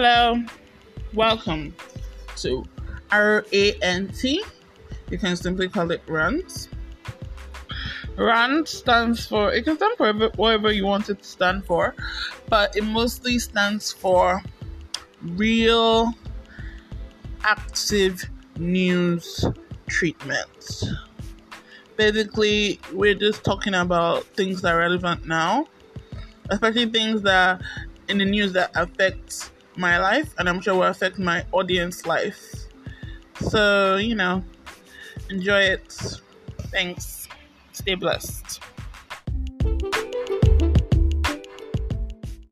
Hello, welcome to RANT. You can simply call it RANT. RANT stands for, it can stand for whatever you want it to stand for, but it mostly stands for real active news treatment. Basically, we're just talking about things that are relevant now, especially things that in the news that affect my life and I'm sure will affect my audience life. So, you know, enjoy it. Thanks. Stay blessed.